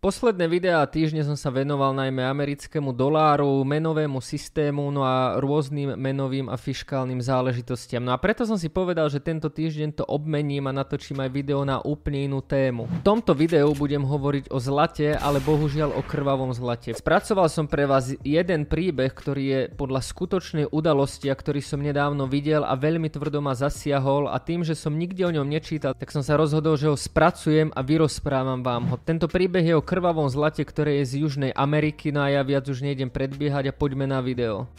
Posledné videá týždne som sa venoval najmä americkému doláru, menovému systému, no a rôznym menovým a fiškálnym záležitostiam. No a preto som si povedal, že tento týždeň to obmením a natočím aj video na úplne inú tému. V tomto videu budem hovoriť o zlate, ale bohužiaľ o krvavom zlate. Spracoval som pre vás jeden príbeh, ktorý je podľa skutočnej udalosti a ktorý som nedávno videl a veľmi tvrdo ma zasiahol a tým, že som nikde o ňom nečítal, tak som sa rozhodol, že ho spracujem a vyrozprávam vám ho. Tento príbeh je o krvavom zlate, ktoré je z Južnej Ameriky, no a ja viac už nejdem predbiehať a poďme na video.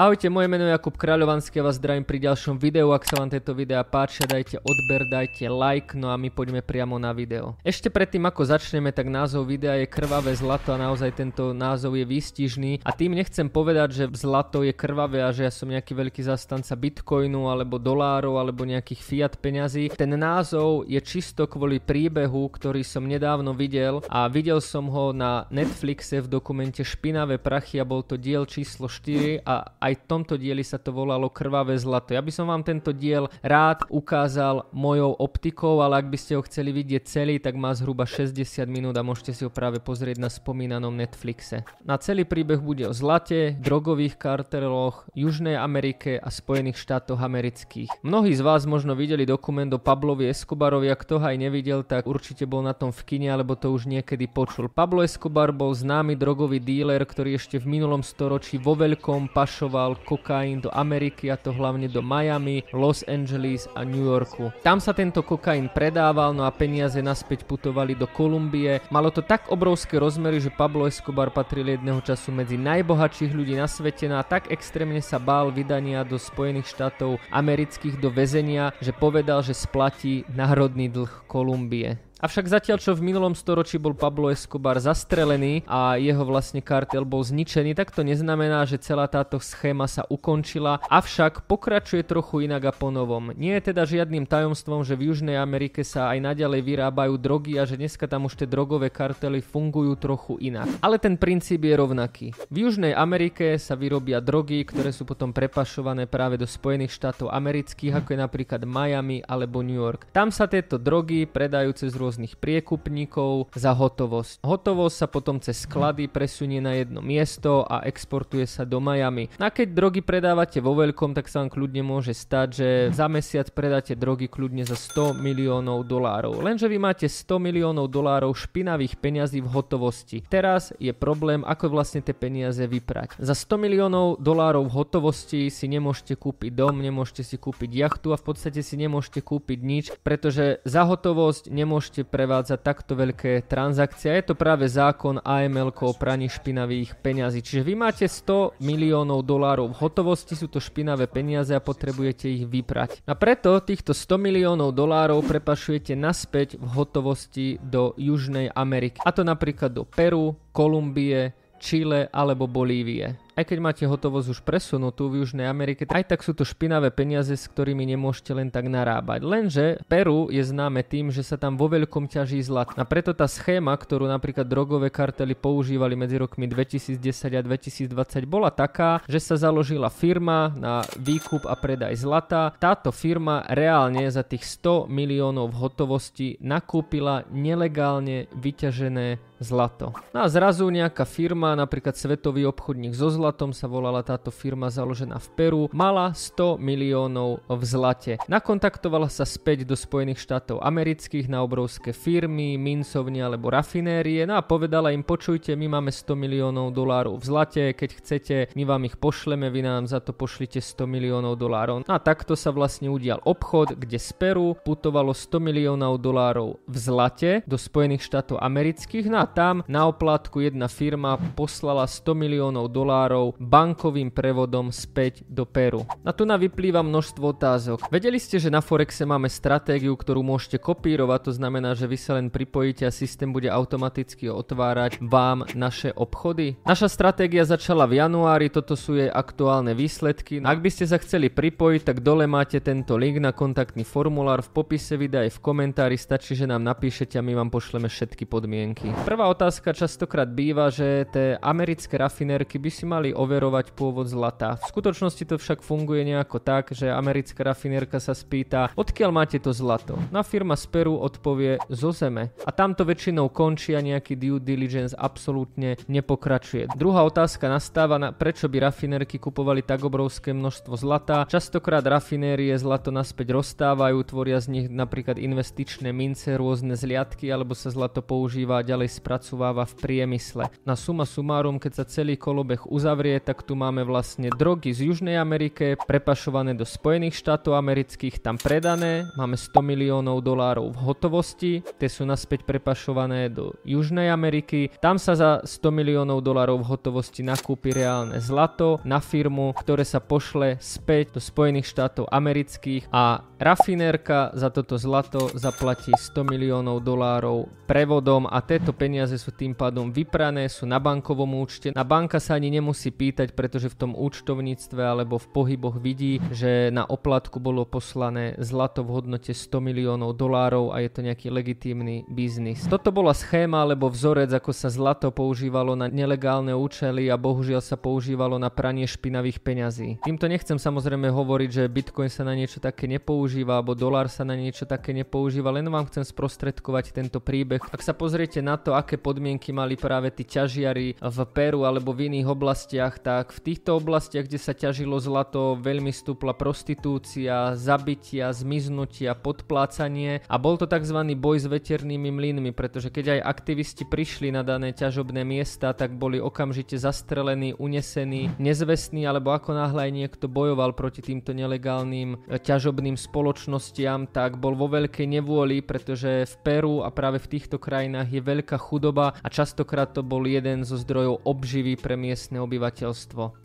Ahojte, moje meno je Jakub Kráľovanský a vás zdravím pri ďalšom videu. Ak sa vám tieto videá páčia, dajte odber, dajte like, no a my poďme priamo na video. Ešte predtým, ako začneme, tak názov videa je Krvavé zlato a naozaj tento názov je výstižný. A tým nechcem povedať, že zlato je krvavé a že ja som nejaký veľký zastanca bitcoinu alebo dolárov alebo nejakých fiat peňazí. Ten názov je čisto kvôli príbehu, ktorý som nedávno videl a videl som ho na Netflixe v dokumente Špinavé prachy a bol to diel číslo 4 a aj v tomto dieli sa to volalo Krvavé zlato. Ja by som vám tento diel rád ukázal mojou optikou, ale ak by ste ho chceli vidieť celý, tak má zhruba 60 minút a môžete si ho práve pozrieť na spomínanom Netflixe. Na celý príbeh bude o zlate, drogových karteloch, Južnej Amerike a Spojených štátoch amerických. Mnohí z vás možno videli dokument o Pablovi Escobarovi, ak toho aj nevidel, tak určite bol na tom v kine, alebo to už niekedy počul. Pablo Escobar bol známy drogový díler, ktorý ešte v minulom storočí vo veľkom pašoval dopravoval kokain do Ameriky a to hlavne do Miami, Los Angeles a New Yorku. Tam sa tento kokain predával, no a peniaze naspäť putovali do Kolumbie. Malo to tak obrovské rozmery, že Pablo Escobar patril jedného času medzi najbohatších ľudí na svete no a tak extrémne sa bál vydania do Spojených štátov amerických do väzenia, že povedal, že splatí národný dlh Kolumbie. Avšak zatiaľ, čo v minulom storočí bol Pablo Escobar zastrelený a jeho vlastne kartel bol zničený, tak to neznamená, že celá táto schéma sa ukončila, avšak pokračuje trochu inak a ponovom. Nie je teda žiadnym tajomstvom, že v Južnej Amerike sa aj naďalej vyrábajú drogy a že dneska tam už tie drogové kartely fungujú trochu inak. Ale ten princíp je rovnaký. V Južnej Amerike sa vyrobia drogy, ktoré sú potom prepašované práve do Spojených štátov amerických, ako je napríklad Miami alebo New York. Tam sa tieto drogy predajú cez rôzne rôznych priekupníkov za hotovosť. Hotovosť sa potom cez sklady presunie na jedno miesto a exportuje sa do Miami. A keď drogy predávate vo veľkom, tak sa vám kľudne môže stať, že za mesiac predáte drogy kľudne za 100 miliónov dolárov. Lenže vy máte 100 miliónov dolárov špinavých peňazí v hotovosti. Teraz je problém, ako vlastne tie peniaze vyprať. Za 100 miliónov dolárov v hotovosti si nemôžete kúpiť dom, nemôžete si kúpiť jachtu a v podstate si nemôžete kúpiť nič, pretože za hotovosť nemôžete môžete prevádzať takto veľké transakcie. Je to práve zákon AML o praní špinavých peňazí. Čiže vy máte 100 miliónov dolárov v hotovosti, sú to špinavé peniaze a potrebujete ich vyprať. A preto týchto 100 miliónov dolárov prepašujete naspäť v hotovosti do Južnej Ameriky. A to napríklad do Peru, Kolumbie, Chile alebo Bolívie aj keď máte hotovosť už presunutú v Južnej Amerike, aj tak sú to špinavé peniaze, s ktorými nemôžete len tak narábať. Lenže Peru je známe tým, že sa tam vo veľkom ťaží zlat. A preto tá schéma, ktorú napríklad drogové kartely používali medzi rokmi 2010 a 2020 bola taká, že sa založila firma na výkup a predaj zlata. Táto firma reálne za tých 100 miliónov v hotovosti nakúpila nelegálne vyťažené zlato. No a zrazu nejaká firma, napríklad Svetový obchodník so zlatom, zlatom sa volala táto firma založená v Peru, mala 100 miliónov v zlate. Nakontaktovala sa späť do Spojených štátov amerických na obrovské firmy, mincovne alebo rafinérie, no a povedala im, počujte, my máme 100 miliónov dolárov v zlate, keď chcete, my vám ich pošleme, vy nám za to pošlite 100 miliónov dolárov. No a takto sa vlastne udial obchod, kde z Peru putovalo 100 miliónov dolárov v zlate do Spojených štátov amerických, no a tam na oplatku jedna firma poslala 100 miliónov dolárov dolárov bankovým prevodom späť do Peru. A tu na vyplýva množstvo otázok. Vedeli ste, že na Forexe máme stratégiu, ktorú môžete kopírovať, to znamená, že vy sa len pripojíte a systém bude automaticky otvárať vám naše obchody? Naša stratégia začala v januári, toto sú jej aktuálne výsledky. Ak by ste sa chceli pripojiť, tak dole máte tento link na kontaktný formulár v popise videa aj v komentári, stačí, že nám napíšete a my vám pošleme všetky podmienky. Prvá otázka častokrát býva, že tie americké rafinérky by si mali mali overovať pôvod zlata. V skutočnosti to však funguje nejako tak, že americká rafinérka sa spýta, odkiaľ máte to zlato. Na firma z Peru odpovie zo zeme. A tamto väčšinou končí a nejaký due diligence absolútne nepokračuje. Druhá otázka nastáva, na, prečo by rafinérky kupovali tak obrovské množstvo zlata. Častokrát rafinérie zlato naspäť rozstávajú, tvoria z nich napríklad investičné mince, rôzne zliadky alebo sa zlato používa a ďalej spracováva v priemysle. Na suma sumárum, keď sa celý kolobeh uzavrie, tak tu máme vlastne drogy z Južnej Amerike prepašované do Spojených štátov amerických, tam predané, máme 100 miliónov dolárov v hotovosti, tie sú naspäť prepašované do Južnej Ameriky, tam sa za 100 miliónov dolárov v hotovosti nakúpi reálne zlato na firmu, ktoré sa pošle späť do Spojených štátov amerických a rafinérka za toto zlato zaplatí 100 miliónov dolárov prevodom a tieto peniaze sú tým pádom vyprané, sú na bankovom účte. Na banka sa ani nemusí pýtať, pretože v tom účtovníctve alebo v pohyboch vidí, že na oplatku bolo poslané zlato v hodnote 100 miliónov dolárov a je to nejaký legitímny biznis. Toto bola schéma alebo vzorec, ako sa zlato používalo na nelegálne účely a bohužiaľ sa používalo na pranie špinavých peňazí. Týmto nechcem samozrejme hovoriť, že Bitcoin sa na niečo také nepoužíva alebo dolár sa na niečo také nepoužíva, len vám chcem sprostredkovať tento príbeh. Ak sa pozriete na to, aké podmienky mali práve tí ťažiari v Peru alebo v iných oblastiach, tak v týchto oblastiach, kde sa ťažilo zlato, veľmi stúpla prostitúcia, zabitia, zmiznutia, podplácanie a bol to tzv. boj s veternými mlynmi, pretože keď aj aktivisti prišli na dané ťažobné miesta, tak boli okamžite zastrelení, unesení, nezvestní alebo ako náhle aj niekto bojoval proti týmto nelegálnym ťažobným spoločnostiam, tak bol vo veľkej nevôli, pretože v Peru a práve v týchto krajinách je veľká chudoba a častokrát to bol jeden zo zdrojov obživy pre miestne obyvateľstvo.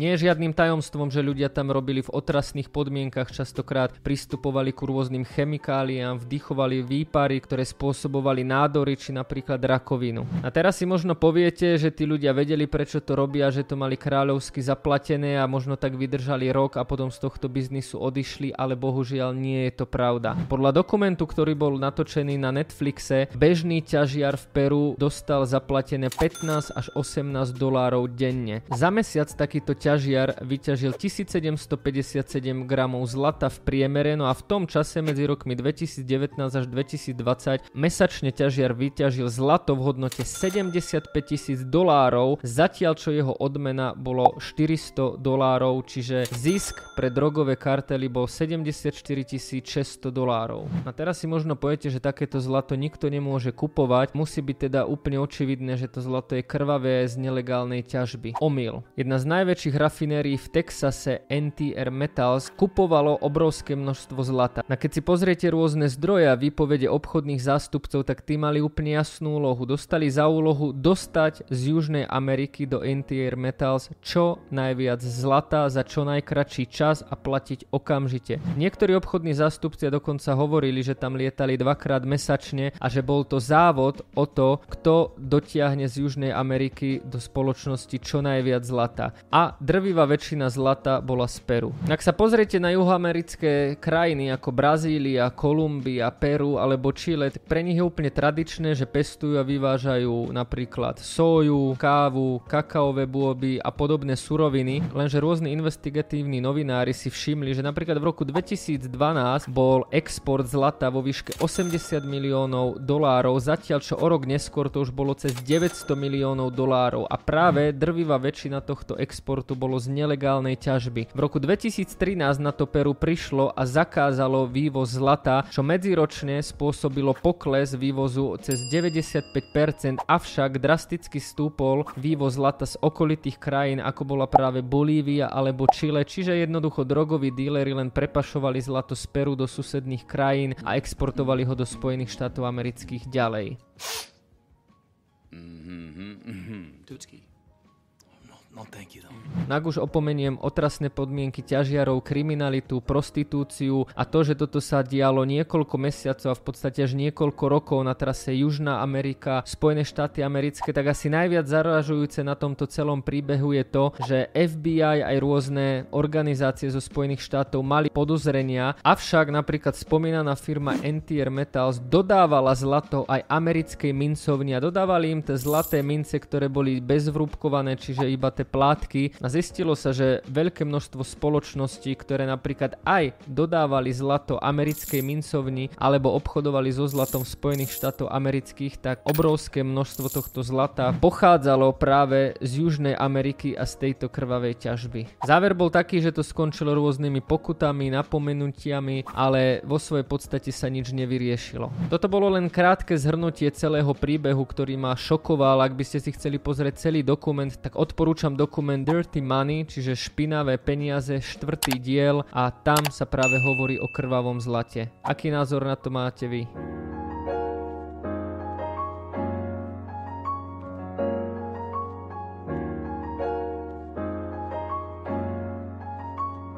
Nie je žiadnym tajomstvom, že ľudia tam robili v otrasných podmienkach, častokrát pristupovali ku rôznym chemikáliám, vdychovali výpary, ktoré spôsobovali nádory či napríklad rakovinu. A teraz si možno poviete, že tí ľudia vedeli, prečo to robia, že to mali kráľovsky zaplatené a možno tak vydržali rok a potom z tohto biznisu odišli, ale bohužiaľ nie je to pravda. Podľa dokumentu, ktorý bol natočený na Netflixe, bežný ťažiar v Peru dostal zaplatené 15 až 18 dolárov denne. Za mesiac takýto ťažiar vyťažil 1757 gramov zlata v priemere, no a v tom čase medzi rokmi 2019 až 2020 mesačne ťažiar vyťažil zlato v hodnote 75 tisíc dolárov, zatiaľ čo jeho odmena bolo 400 dolárov, čiže zisk pre drogové kartely bol 74 600 dolárov. A teraz si možno poviete, že takéto zlato nikto nemôže kupovať, musí byť teda úplne očividné, že to zlato je krvavé z nelegálnej ťažby. Omyl. Jedna z najväčších rafinérií v Texase NTR Metals kupovalo obrovské množstvo zlata. A keď si pozriete rôzne zdroje a výpovede obchodných zástupcov, tak tí mali úplne jasnú úlohu. Dostali za úlohu dostať z Južnej Ameriky do NTR Metals čo najviac zlata za čo najkračší čas a platiť okamžite. Niektorí obchodní zástupcia dokonca hovorili, že tam lietali dvakrát mesačne a že bol to závod o to, kto dotiahne z Južnej Ameriky do spoločnosti čo najviac zlata. A drvivá väčšina zlata bola z Peru. Ak sa pozriete na juhoamerické krajiny ako Brazília, Kolumbia, Peru alebo Chile, tak pre nich je úplne tradičné, že pestujú a vyvážajú napríklad soju, kávu, kakaové bôby a podobné suroviny, lenže rôzni investigatívni novinári si všimli, že napríklad v roku 2012 bol export zlata vo výške 80 miliónov dolárov, zatiaľ čo o rok neskôr to už bolo cez 900 miliónov dolárov a práve drvivá väčšina tohto exportu bolo z nelegálnej ťažby. V roku 2013 na to Peru prišlo a zakázalo vývoz zlata, čo medziročne spôsobilo pokles vývozu cez 95%, avšak drasticky stúpol vývoz zlata z okolitých krajín, ako bola práve Bolívia alebo Chile, čiže jednoducho drogoví díleri len prepašovali zlato z Peru do susedných krajín a exportovali ho do Spojených štátov amerických ďalej. Mm-hmm, mm-hmm. No, no thank you. Nak už opomeniem otrasné podmienky ťažiarov, kriminalitu, prostitúciu a to, že toto sa dialo niekoľko mesiacov a v podstate až niekoľko rokov na trase Južná Amerika, Spojené štáty americké, tak asi najviac zaražujúce na tomto celom príbehu je to, že FBI aj rôzne organizácie zo Spojených štátov mali podozrenia, avšak napríklad spomínaná firma NTR Metals dodávala zlato aj americkej mincovni a dodávali im tie zlaté mince, ktoré boli bezvrúbkované, čiže iba tie zlaté plátky a zistilo sa, že veľké množstvo spoločností, ktoré napríklad aj dodávali zlato americkej mincovni alebo obchodovali so zlatom Spojených štátov amerických, tak obrovské množstvo tohto zlata pochádzalo práve z Južnej Ameriky a z tejto krvavej ťažby. Záver bol taký, že to skončilo rôznymi pokutami, napomenutiami, ale vo svojej podstate sa nič nevyriešilo. Toto bolo len krátke zhrnutie celého príbehu, ktorý ma šokoval. Ak by ste si chceli pozrieť celý dokument, tak odporúčam dokument Dirty Money, čiže špinavé peniaze, štvrtý diel a tam sa práve hovorí o krvavom zlate. Aký názor na to máte vy?